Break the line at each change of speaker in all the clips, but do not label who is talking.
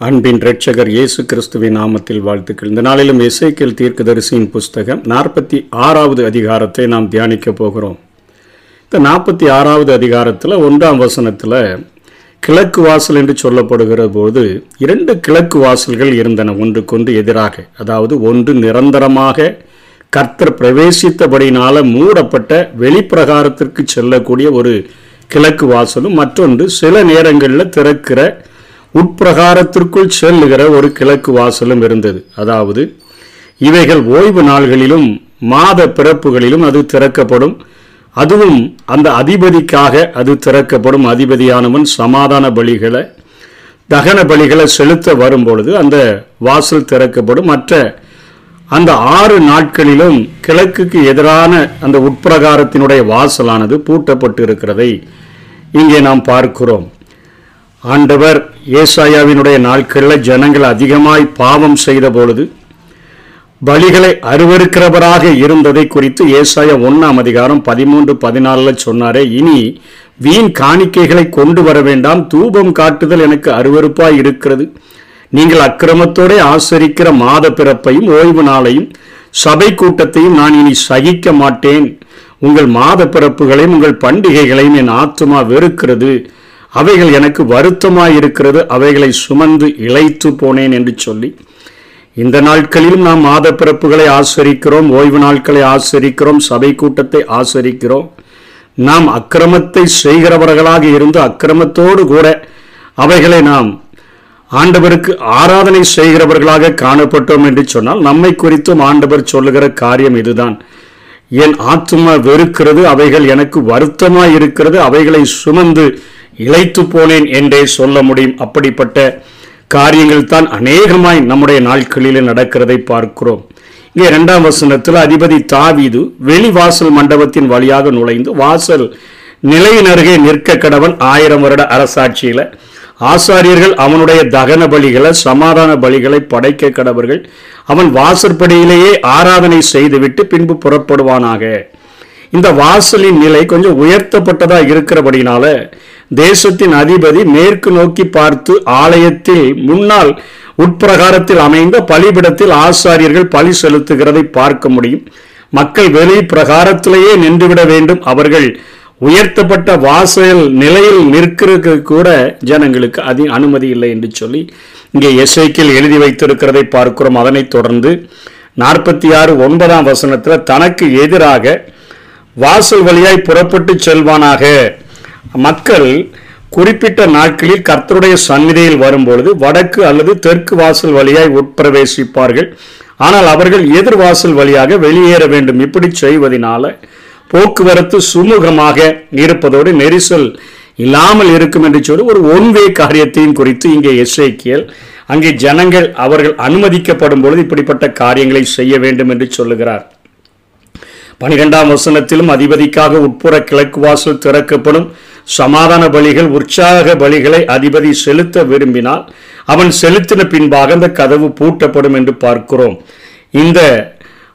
அன்பின் இரட்சகர் இயேசு கிறிஸ்துவின் நாமத்தில் வாழ்த்துக்கள். இந்த நாளிலும் எசேக்கியல் தீர்க்கதரிசியின் புஸ்தகம் நாற்பத்தி ஆறாவது அதிகாரத்தை நாம் தியானிக்க போகிறோம். இந்த நாற்பத்தி ஆறாவது அதிகாரத்தில் ஒன்றாம் வசனத்தில் கிழக்கு வாசல் என்று சொல்லப்படுகிற போது இரண்டு கிழக்கு வாசல்கள் இருந்தன ஒன்றுக்கொன்று எதிராக. அதாவது ஒன்று நிரந்தரமாக கர்த்தர் பிரவேசித்தபடினால மூடப்பட்ட வெளிப்பிரகாரத்திற்கு செல்லக்கூடிய ஒரு கிழக்கு வாசலும் மற்றொன்று சில நேரங்களில் திறக்கிற உட்பிரகாரத்திற்குள் செல்லுகிற ஒரு கிழக்கு வாசலும் இருந்தது. அதாவது இவைகள் ஓய்வு நாள்களிலும் மாத பிறப்புகளிலும் அது திறக்கப்படும். அதுவும் அந்த அதிபதிக்காக அது திறக்கப்படும். அதிபதியானவன் சமாதான பலிகளை தகன பலிகளை செலுத்த வரும்பொழுது அந்த வாசல் திறக்கப்படும். மற்ற அந்த ஆறு நாட்களிலும் கிழக்குக்கு எதிரான அந்த உட்பிரகாரத்தினுடைய வாசலானது பூட்டப்பட்டு இருக்கிறதை இங்கே நாம் பார்க்கிறோம். ஆண்டவர் ஏசாயாவினுடைய நாட்களில் ஜனங்கள் அதிகமாய் பாவம் செய்த பொழுது பலிகளை அருவருக்கிறவராக இருந்ததை குறித்து ஏசாயா ஒன்றாம் அதிகாரம் பதிமூன்று பதினாலில் சொன்னாரே இனி வீண் காணிக்கைகளை கொண்டு வர வேண்டாம். தூபம் காட்டுதல் எனக்கு அருவருப்பாய் இருக்கிறது. நீங்கள் அக்கிரமத்தோட ஆசரிக்கிற மாத பிறப்பையும் ஓய்வு நாளையும் சபை கூட்டத்தையும் நான் இனி சகிக்க மாட்டேன். உங்கள் மாத பிறப்புகளையும் உங்கள் பண்டிகைகளையும் என் ஆத்துமா வெறுக்கிறது. அவைகள் எனக்கு வருத்தமாய் இருக்கிறது அவைகளை சுமந்து இழைத்து போனேன் என்று சொல்லி இந்த நாட்களிலும் நாம் மாத பிறப்புகளை ஆசரிக்கிறோம் ஓய்வு நாட்களை ஆசரிக்கிறோம் சபை கூட்டத்தை ஆசரிக்கிறோம். நாம் அக்கிரமத்தை செய்கிறவர்களாக இருந்து அக்கிரமத்தோடு கூட அவைகளை நாம் ஆண்டவருக்கு ஆராதனை செய்கிறவர்களாக காணப்பட்டோம் என்று சொன்னால் நம்மை குறித்தும் ஆண்டவர் சொல்லுகிற காரியம் இதுதான். என் ஆத்மா வெறுக்கிறது அவைகள் எனக்கு வருத்தமாய் இருக்கிறது அவைகளை சுமந்து இழைத்து போனேன் என்றே சொல்ல முடியும். அப்படிப்பட்ட காரியங்கள் தான் அநேகமாய் நம்முடைய நாட்களில் நடக்கிறதை பார்க்கிறோம். இங்கே இரண்டாம் வசனத்தில் அதிபதி தாவிது வெளிவாசல் மண்டபத்தின் வழியாக நுழைந்து வாசல் நிலையின் அருகே நிற்க கடவன் ஆயிரம் வருட அரசாட்சியில ஆசாரியர்கள் அவனுடைய தகன பலிகளை சமாதான பலிகளை படைக்க கடவர்கள் அவன் வாசற்படியிலேயே ஆராதனை செய்துவிட்டு பின்பு புறப்படுவானாக. இந்த வாசலின் நிலை கொஞ்சம் உயர்த்தப்பட்டதா இருக்கிறபடினால தேசத்தின் அதிபதி மேற்கு நோக்கி பார்த்து ஆலயத்தில் முன்னால் உட்பிரகாரத்தில் அமைந்த பலிபிடத்தில் ஆசாரியர்கள் பலி செலுத்துகிறதை பார்க்க முடியும். மக்கள் வெளி பிரகாரத்திலேயே நின்றுவிட வேண்டும். அவர்கள் உயர்த்தப்பட்ட வாசல் நிலையில் நிற்கிறதுக்கு கூட ஜனங்களுக்கு அதி அனுமதி இல்லை என்று சொல்லி இங்கே எஸ்ஐக்கில் எழுதி வைத்திருக்கிறதை பார்க்கிறோம். அதனைத் தொடர்ந்து நாற்பத்தி ஆறு ஒன்பதாம் வசனத்தில் தனக்கு எதிராக வாசல் வழியாய் புறப்பட்டு செல்வானாக. மக்கள் குறிப்பிட்ட நாட்களில் கர்த்தருடைய சந்நிதியில் வரும்பொழுது வடக்கு அல்லது தெற்கு வாசல் வழியாய் உட்பிரவேசிப்பார்கள். ஆனால் அவர்கள் எதிர்வாசல் வழியாக வெளியேற வேண்டும். இப்படி செய்வதனால போக்குவரத்து சுமூகமாக இருப்பதோடு நெரிசல் இல்லாமல் இருக்கும் என்று சொல்லி ஒரு ஒன்வே காரியத்தையும் குறித்து இங்கே எஸ்ஐக்கியல் அங்கே ஜனங்கள் அவர்கள் அனுமதிக்கப்படும் பொழுது இப்படிப்பட்ட காரியங்களை செய்ய வேண்டும் என்று சொல்லுகிறார். பனிரெண்டாம் வசனத்திலும் அதிபதிக்காக உட்புற கிழக்கு வாசல் திறக்கப்படும். சமாதான பலிகள் உற்சாக பலிகளை அதிபதி செலுத்த விரும்பினால் அவன் செலுத்தின பின்பாக அந்த கதவு பூட்டப்படும் என்று பார்க்கிறோம். இந்த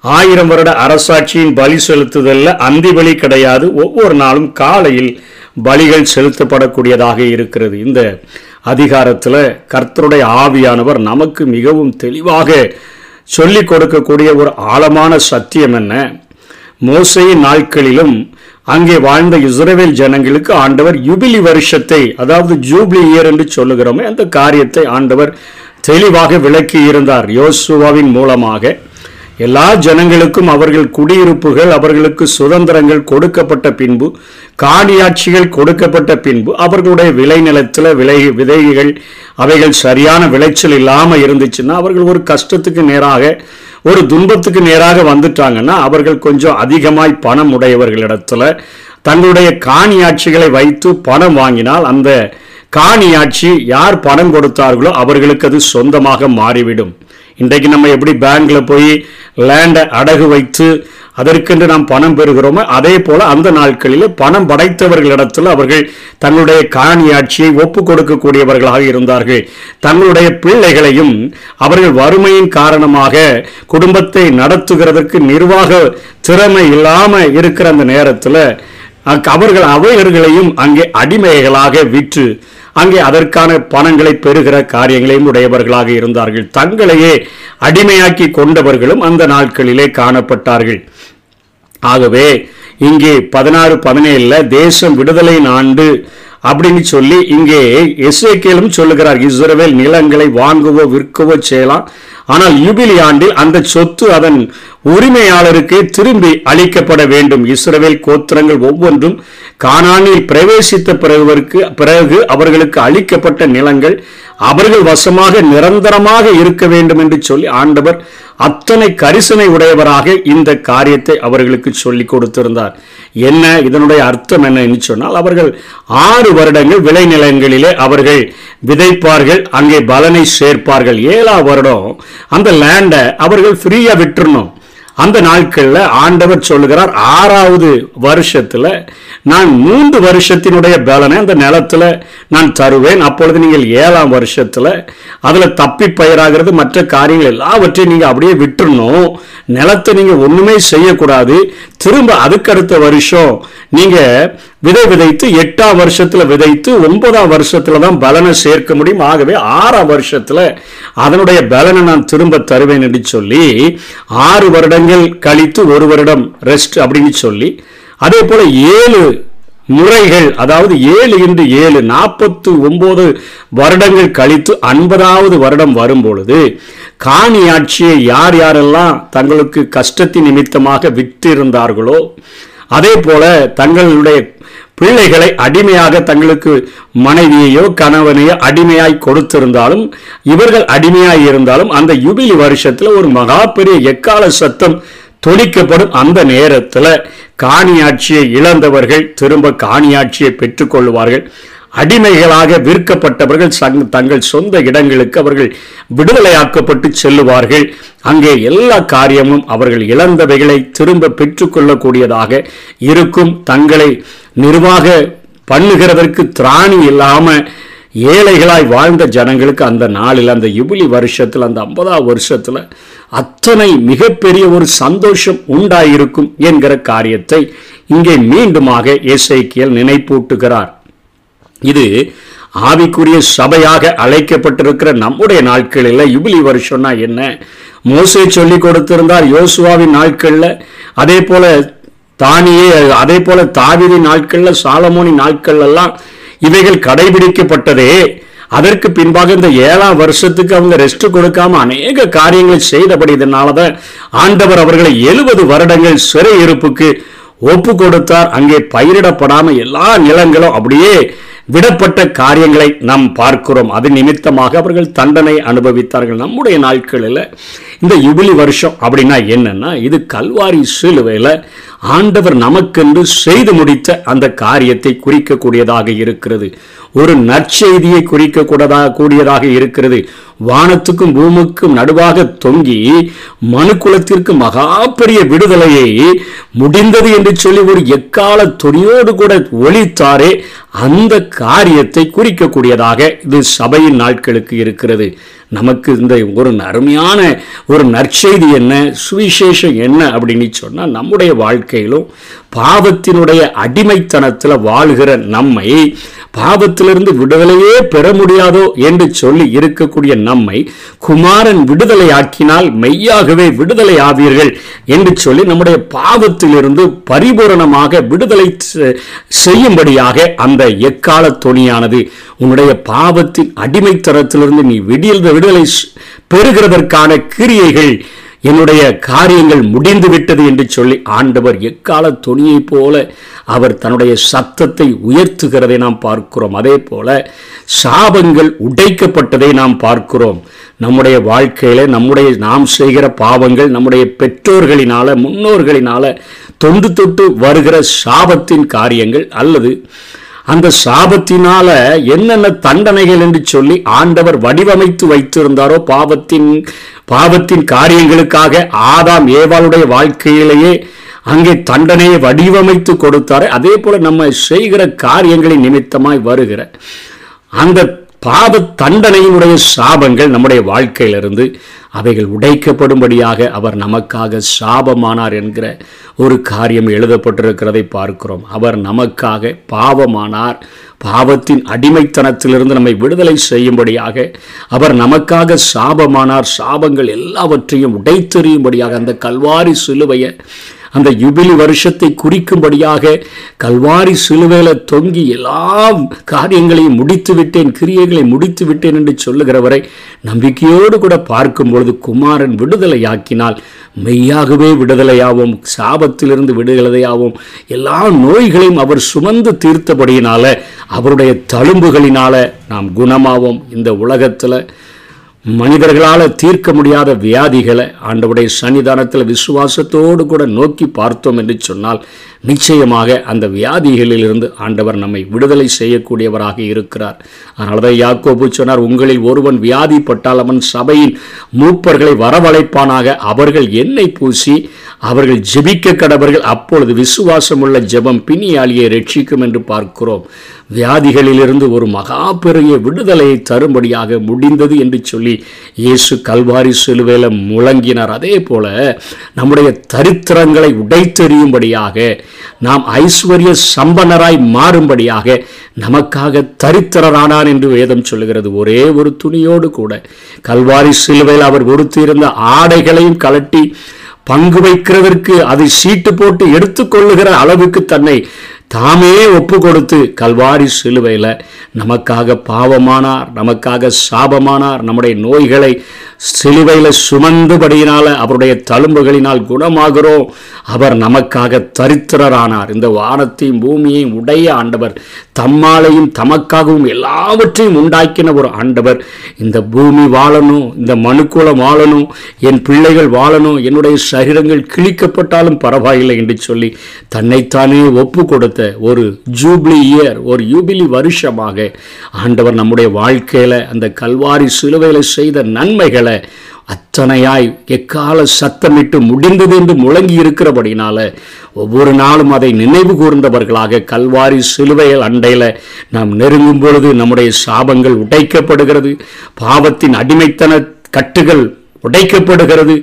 ஆயிரம் வருட அரசாட்சியின் பலி செலுத்துதல்ல அந்தி பலி கிடையாது. ஒவ்வொரு நாளும் காலையில் பலிகள் செலுத்தப்படக்கூடியதாக இருக்கிறது. இந்த அதிகாரத்தில் கர்த்தருடைய ஆவியானவர் நமக்கு மிகவும் தெளிவாக சொல்லிக் கொடுக்கக்கூடிய ஒரு ஆழமான சத்தியம் என்ன? மோசையின் நாட்களிலும் அங்கே வாழ்ந்த இஸ்ரேவேல் ஜனங்களுக்கு ஆண்டவர் யுபிலி வருஷத்தை அதாவது ஜூப்ளி இயர் என்று சொல்லுகிறோமே அந்த காரியத்தை ஆண்டவர் தெளிவாக விளக்கி இருந்தார். யோசுவாவின் மூலமாக எல்லா ஜனங்களுக்கும் அவர்கள் குடியிருப்புகள் அவர்களுக்கு சுதந்திரங்கள் கொடுக்கப்பட்ட பின்பு காணியாட்சிகள் கொடுக்கப்பட்ட பின்பு அவர்களுடைய விளைநிலத்தில் விளை விதைகள் அவைகள் சரியான விளைச்சல் இல்லாமல் இருந்துச்சுன்னா அவர்கள் ஒரு கஷ்டத்துக்கு நேராக ஒரு துன்பத்துக்கு நேராக வந்துட்டாங்கன்னா அவர்கள் கொஞ்சம் அதிகமாய் பணம் உடையவர்களிடத்துல தங்களுடைய காணியாட்சிகளை வைத்து பணம் வாங்கினால் அந்த காணியாட்சி யார் பணம் கொடுத்தார்களோ அவர்களுக்கு அது சொந்தமாக மாறிவிடும். இன்றைக்கு நம்ம எப்படி பேங்க்ல போய் லேண்டை அடகு வைத்து அதற்கென்று நாம் பணம் பெறுகிறோமோ அதே போல அந்த நாட்களில் பணம் படைத்தவர்களிடத்தில் அவர்கள் தங்களுடைய காணியாட்சியை ஒப்பு கொடுக்கக்கூடியவர்களாக இருந்தார்கள். தங்களுடைய பிள்ளைகளையும் அவர்கள் வறுமையின் காரணமாக குடும்பத்தை நடத்துகிறதற்கு நிர்வாக திறமை இல்லாமல் இருக்கிற அந்த நேரத்தில் அவர்கள் அவையர்களையும் அங்கே அடிமைகளாக விற்று அங்கே அதற்கான பணங்களை பெறுகிற காரியங்களையும் உடையவர்களாக இருந்தார்கள். தங்களையே அடிமையாக்கி கொண்டவர்களும் அந்த நாட்களிலே காணப்பட்டார்கள். ஆகவே இங்கே பதினாறு பதினேழுல தேசம் விடுதலை ஆண்டு அப்படின்னு சொல்லி இங்கே எஸ்ஏகேலும் சொல்லுகிறார். இஸ்ரவேல் நிலங்களை வாங்கவோ விற்கவோ செய்யலாம். ஆனால் யுபிலி ஆண்டில் அந்த சொத்து அதன் உரிமையாளருக்கு திரும்பி அளிக்கப்பட வேண்டும். இஸ்ரவேல் கோத்திரங்கள் ஒவ்வொன்றும் கானானில் பிரவேசித்த பிறகு பிறகு அவர்களுக்கு அளிக்கப்பட்ட நிலங்கள் அவர்கள் வசமாக நிரந்தரமாக இருக்க வேண்டும் என்று சொல்லி ஆண்டவர் அத்தனை கரிசனை உடையவராக இந்த காரியத்தை அவர்களுக்கு சொல்லி கொடுத்திருந்தார். என்ன? இதனுடைய அர்த்தம் என்ன என்று சொன்னால் அவர்கள் ஆறு வருடங்கள் விளைநிலங்களிலே அவர்கள் விதைப்பார்கள் அங்கே பலனை சேர்ப்பார்கள். ஏழாம் வருடம் அந்த லேண்டை அவர்கள் ஃப்ரீயா விட்டுறணும். அந்த நாட்கள்ல ஆண்டவர் சொல்லுகிறார் ஆறாவது வருஷத்துல நான் மூன்று வருஷத்தினுடைய பலனை அந்த நிலத்தில் நான் தருவேன். அப்பொழுது நீங்கள் ஏழாம் வருஷத்தில் அதில் தப்பி பயிராகிறது மற்ற காரியங்கள் எல்லாவற்றையும் நீங்கள் அப்படியே விட்டுறணும். நிலத்தை நீங்கள் ஒன்றுமே செய்யக்கூடாது. திரும்ப அதுக்கடுத்த வருஷம் நீங்கள் விதை விதைத்து எட்டாம் வருஷத்தில் விதைத்து ஒன்பதாம் வருஷத்தில் தான் பலனை சேர்க்க முடியும். ஆகவே ஆறாம் வருஷத்தில் அதனுடைய பலனை நான் திரும்ப தருவேன் என்று சொல்லி ஆறு வருடங்கள் கழித்து ஒரு வருடம் ரெஸ்ட் அப்படின்னு சொல்லி அதே போல ஏழு முறைகள் அதாவது ஏழு இன்று ஏழு நாற்பத்து ஒன்பது வருடங்கள் கழித்து ஐம்பதாவது வருடம் வரும்பொழுது காணி ஆட்சியை யார் யாரெல்லாம் தங்களுக்கு கஷ்டத்தின் நிமித்தமாக விற்றிருந்தார்களோ அதே போல தங்களுடைய பிள்ளைகளை அடிமையாக தங்களுக்கு மனைவியையோ கணவனையோ அடிமையாய் கொடுத்திருந்தாலும் இவர்கள் அடிமையாய் இருந்தாலும் அந்த யுபிலி வருஷத்துல ஒரு மகா பெரிய எக்கால சத்தம் தொழிக்கப்படும் அந்த நேரத்தில் காணியாட்சியை இழந்தவர்கள் திரும்ப காணியாட்சியை பெற்றுக்கொள்வார்கள் அடிமைகளாக விற்கப்பட்டவர்கள் சங்- தங்கள் சொந்த இடங்களுக்கு அவர்கள் விடுதலையாக்கப்பட்டு செல்லுவார்கள். அங்கே எல்லா காரியமும் அவர்கள் இழந்தவைகளை திரும்ப பெற்றுக்கொள்ளக்கூடியதாக இருக்கும். தங்களை நிர்வாக பண்ணுகிறதற்கு திராணி இல்லாமல் ஏழைகளாய் வாழ்ந்த ஜனங்களுக்கு அந்த நாளில் அந்த யுபிலி வருஷத்தில் அந்த ஐம்பதாவது வருஷத்துல அத்தனை மிகப்பெரிய ஒரு சந்தோஷம் உண்டாயிருக்கும் என்கிற காரியத்தை இங்கே மீண்டுமாக எசேக்கியேல் நினைப்பூட்டுகிறார். இது ஆவிக்குரிய சபையாக அழைக்கப்பட்டிருக்கிற நம்முடைய நாட்களில் யுபிலி வருஷம்னா என்ன? மோசே சொல்லி கொடுத்திருந்தார் யோசுவாவின் நாட்கள்ல. அதே போல தானியே அதே போல தாவிதி நாட்கள்ல சாலமோனி நாட்கள் எல்லாம் இவைகள் கடைபிடிக்கப்பட்டதே. அதற்கு பின்பாக இந்த ஏழாம் வருஷத்துக்கு அவங்க ரெஸ்ட் கொடுக்காம அநேக காரியங்களை செய்தபடி இதனாலதான் ஆண்டவர் அவர்களை எழுபது வருடங்கள் சிறை இருப்புக்கு ஒப்பு கொடுத்தார். அங்கே பயிரிடப்படாம எல்லா நிலங்களும் அப்படியே விடப்பட்ட காரியங்களை நாம் பார்க்கிறோம். அது நிமித்தமாக அவர்கள் தண்டனை அனுபவித்தார்கள். நம்முடைய நாட்களில் இந்த யுபிலி வருஷம் அப்படின்னா என்னன்னா இது கல்வாரி சிலுவையில் ஆண்டவர் நமக்கென்று செய்து முடித்த அந்த காரியத்தை குறிக்கக்கூடியதாக இருக்கிறது. ஒரு நற்செய்தியை குறிக்கக்கூடதாக கூடியதாக இருக்கிறது. வானத்துக்கும் பூமிக்கும் நடுவாக தொங்கி மனுக்குலத்திற்கு மகா பெரிய விடுதலையை முடிந்தது என்று சொல்லி ஒரு எக்கால துணியோடு கூட ஒழித்தாரே அந்த காரியத்தை குறிக்கக்கூடியதாக இது சபையின் நாட்களுக்கு இருக்கிறது. நமக்கு இந்த ஒரு அருமையான ஒரு நற்செய்தி என்ன சுவிசேஷம் என்ன அப்படின்னு சொன்னால் நம்முடைய வாழ்க்கையிலும் பாவத்தினுடைய அடிமைத்தனத்தில் வாழ்கிற நம்மை பாவத்திலிருந்து விடுதலையே பெற முடியாதோ என்று சொல்லி இருக்கக்கூடிய நம்மை குமாரன் விடுதலை ஆக்கினால் மெய்யாகவே விடுதலை ஆவீர்கள் என்று சொல்லி நம்முடைய பாவத்திலிருந்து பரிபூரணமாக விடுதலை செ- செய்யும்படியாக அந்த எக்கால துணியானது உன்னுடைய பாவத்தின் அடிமைத்தரத்திலிருந்து நீ விடியல் விடுதலை பெறுகிறதற்கான கிரியைகள் என்னுடைய காரியங்கள் முடிந்து விட்டது என்று சொல்லி ஆண்டவர் எக்கால துணியைப் போல அவர் தன்னுடைய சத்தத்தை உயர்த்துகிறதை நாம் பார்க்கிறோம். அதே போல சாபங்கள் உடைக்கப்பட்டதை நாம் பார்க்கிறோம். நம்முடைய வாழ்க்கையில நம்முடைய நாம் செய்கிற பாவங்கள் நம்முடைய பெற்றோர்களினால முன்னோர்களினால தொண்டு தொட்டு வருகிற சாபத்தின் காரியங்கள் அல்லது அந்த சாபத்தினால என்னென்ன தண்டனைகள் என்று சொல்லி ஆண்டவர் வடிவமைத்து வைத்திருந்தாரோ பாவத்தின் பாவத்தின் காரியங்களுக்காக ஆதாம் ஏவாளுடைய வாழ்க்கையிலேயே அங்கே தண்டனையை வடிவமைத்து கொடுத்தாரு. அதே போல நம்ம செய்கிற காரியங்களின் நிமித்தமாய் வருகிற அந்த பாவ தண்டனையினுடைய சாபங்கள் நம்முடைய வாழ்க்கையிலிருந்து அவைகள் உடைக்கப்படும்படியாக அவர் நமக்காக சாபமானார் என்கிற ஒரு காரியம் எழுதப்பட்டிருக்கிறதை பார்க்கிறோம். அவர் நமக்காக பாவமானார். பாவத்தின் அடிமைத்தனத்திலிருந்து நம்மை விடுதலை செய்யும்படியாக அவர் நமக்காக சாபமானார். சாபங்கள் எல்லாவற்றையும் உடைத்தெறியும்படியாக அந்த கல்வாரி சிலுவையை அந்த யுபிலி வருஷத்தை குறிக்கும்படியாக கல்வாரி சிலுவையில தொங்கி எல்லா காரியங்களையும் முடித்து விட்டேன் கிரியைகளை முடித்து விட்டேன் என்று சொல்லுகிறவரை நம்பிக்கையோடு கூட பார்க்கும் பொழுது குமாரன் விடுதலையாக்கினால் மெய்யாகவே விடுதலையாவும் சாபத்திலிருந்து விடுதலையாவும். எல்லா நோய்களையும் அவர் சுமந்து தீர்த்தபடியினால அவருடைய தழும்புகளினால நாம் குணமாவோம். இந்த உலகத்தில் மனிதர்களால் தீர்க்க முடியாத வியாதிகளை ஆண்டவுடைய சன்னிதானத்தில் விசுவாசத்தோடு கூட நோக்கி பார்த்தோம் என்று சொன்னால் நிச்சயமாக அந்த வியாதிகளிலிருந்து ஆண்டவர் நம்மை விடுதலை செய்யக்கூடியவராக இருக்கிறார். அதனால தான் யாக்கோபு சொன்னார் உங்களில் ஒருவன் வியாதிப்பட்டால் அவன் சபையின் மூப்பர்களை வரவழைப்பானாக. அவர்கள் எண்ணெய் பூசி அவர்கள் ஜெபிக்க கடவர்கள். அப்பொழுது விசுவாசமுள்ள ஜெபம் பிணியாளியை ரட்சிக்கும் என்று பார்க்கிறோம். வியாதிகளிலிருந்து ஒரு மகா பெரிய விடுதலையை தரும்படியாக முடிந்தது என்று சொல்லி இயேசு கல்வாரி சிலுவையில் முழங்கினார். அதே போல நம்முடைய தரித்திரங்களை உடைத்தெறியும்படியாக நாம் ஐஸ்வர்ய சம்பனராய் மாறும்படியாக நமக்காக தரித்திரரானான் என்று வேதம் சொல்லுகிறது. ஒரே ஒரு துணியோடு கூட கல்வாரி சிலுவையில் அவர் உடுத்தியிருந்த ஆடைகளையும் கலட்டி பங்கு வைக்கிறதற்கு அதை சீட்டு போட்டு எடுத்துக்கொள்ளுகிற அளவுக்கு தன்னை தாமே ஒப்பு கொடுத்து கல்வாரி சிலுவையில் நமக்காக பாவமானார் நமக்காக சாபமானார் நம்முடைய நோய்களை சிலுவையில் சுமந்தபடியினால அவருடைய தழும்புகளினால் குணமாகிறோம். அவர் நமக்காக தரித்திரரானார். இந்த வானத்தையும் பூமியையும் உடைய ஆண்டவர் தம்மாலையும் தமக்காகவும் எல்லாவற்றையும் உண்டாக்கின ஒரு ஆண்டவர். இந்த பூமி வாழணும் இந்த மனுக்குலம் வாழணும் என் பிள்ளைகள் வாழணும் என்னுடைய சரீரங்கள் கிழிக்கப்பட்டாலும் பரவாயில்லை என்று சொல்லி தன்னைத்தானே ஒப்பு கொடுத்த ஒரு ஜூப்ளி இயர் ஒரு யூபிலி வருஷமாக ஆண்டவர் நம்முடைய வாழ்க்கையில் அந்த கல்வாரி சிலுவையில் செய்த நன்மைகளை அத்தனையாய் எக்கால சத்தமிட்டு முடிந்தது என்று முழங்கி இருக்கிறபடினால ஒவ்வொரு நாளும் அதை நினைவு கூர்ந்தவர்களாக கல்வாரி சிலுவையில் அண்டையில் நாம் நெருங்கும் பொழுது நம்முடைய சாபங்கள் உடைக்கப்படுகிறது பாவத்தின் அடிமைத்தன கட்டுகள் உடைக்கப்படுகிறது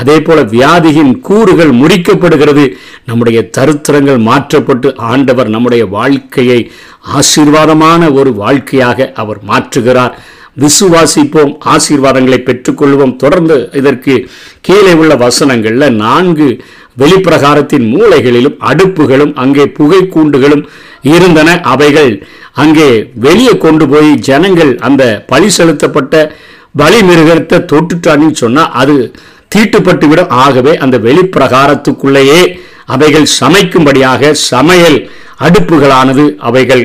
அதே போல வியாதியின் கூறுகள் முறிக்கப்படுகிறது நம்முடைய தருத்திரங்கள் மாற்றப்பட்டு ஆண்டவர் நம்முடைய வாழ்க்கையை ஆசீர்வாதமான ஒரு வாழ்க்கையாக அவர் மாற்றுகிறார். விசுவாசிப்போம் ஆசீர்வாதங்களை பெற்றுக்கொள்வோம். தொடர்ந்து இதற்கு கீழே உள்ள வசனங்கள்ல நான்கு வெளிப்பிரகாரத்தின் மூலைகளிலும் அடுப்புகளும் அங்கே புகை கூண்டுகளும் இருந்தன. அவைகள் அங்கே வெளியே கொண்டு போய் ஜனங்கள் அந்த பழி செலுத்தப்பட்ட பலி மிருகத்தை தொட்டுட்டான்னு சொன்னா அது தீட்டுப்பட்டுவிடும். ஆகவே அந்த வெளிப்பிரகாரத்துக்குள்ளேயே அவைகள் சமைக்கும்படியாக சமையல் அடுப்புகளானது. அவைகள்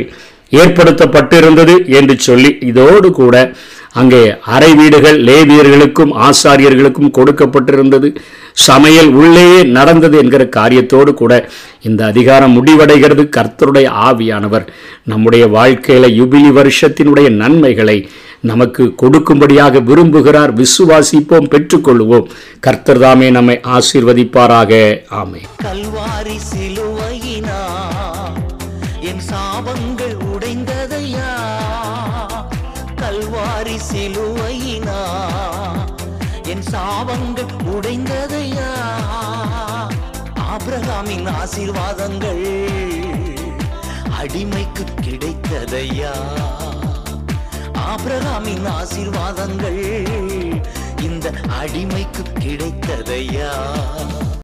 ஏற்படுத்தப்பட்டிருந்தது என்று சொல்லி இதோடு கூட அங்கே அறை வீடுகள் லேவியர்களுக்கும் ஆசாரியர்களுக்கும் கொடுக்கப்பட்டிருந்தது. சமையல் உள்ளேயே நடந்தது என்கிற காரியத்தோடு கூட இந்த அதிகாரம் முடிவடைகிறது. கர்த்தருடைய ஆவியானவர் நம்முடைய வாழ்க்கையில யுபிலி வருஷத்தினுடைய நன்மைகளை நமக்கு கொடுக்கும்படியாக விரும்புகிறார். விசுவாசிப்போம் பெற்றுக்கொள்வோம். கர்த்தர் தாமே நம்மை ஆசீர்வதிப்பாராக. ஆமை
கல்வாரி சிலோ சாபங்கள் உடைந்ததையா? கல்வாரி சிலுவையினா? என் சாபங்கள் உடைந்ததையா? ஆபிரகாமின் ஆசீர்வாதங்கள் அடிமைக்கு கிடைத்ததையா? ஆபிரகாமின் ஆசீர்வாதங்கள் இந்த அடிமைக்கு கிடைத்ததையா?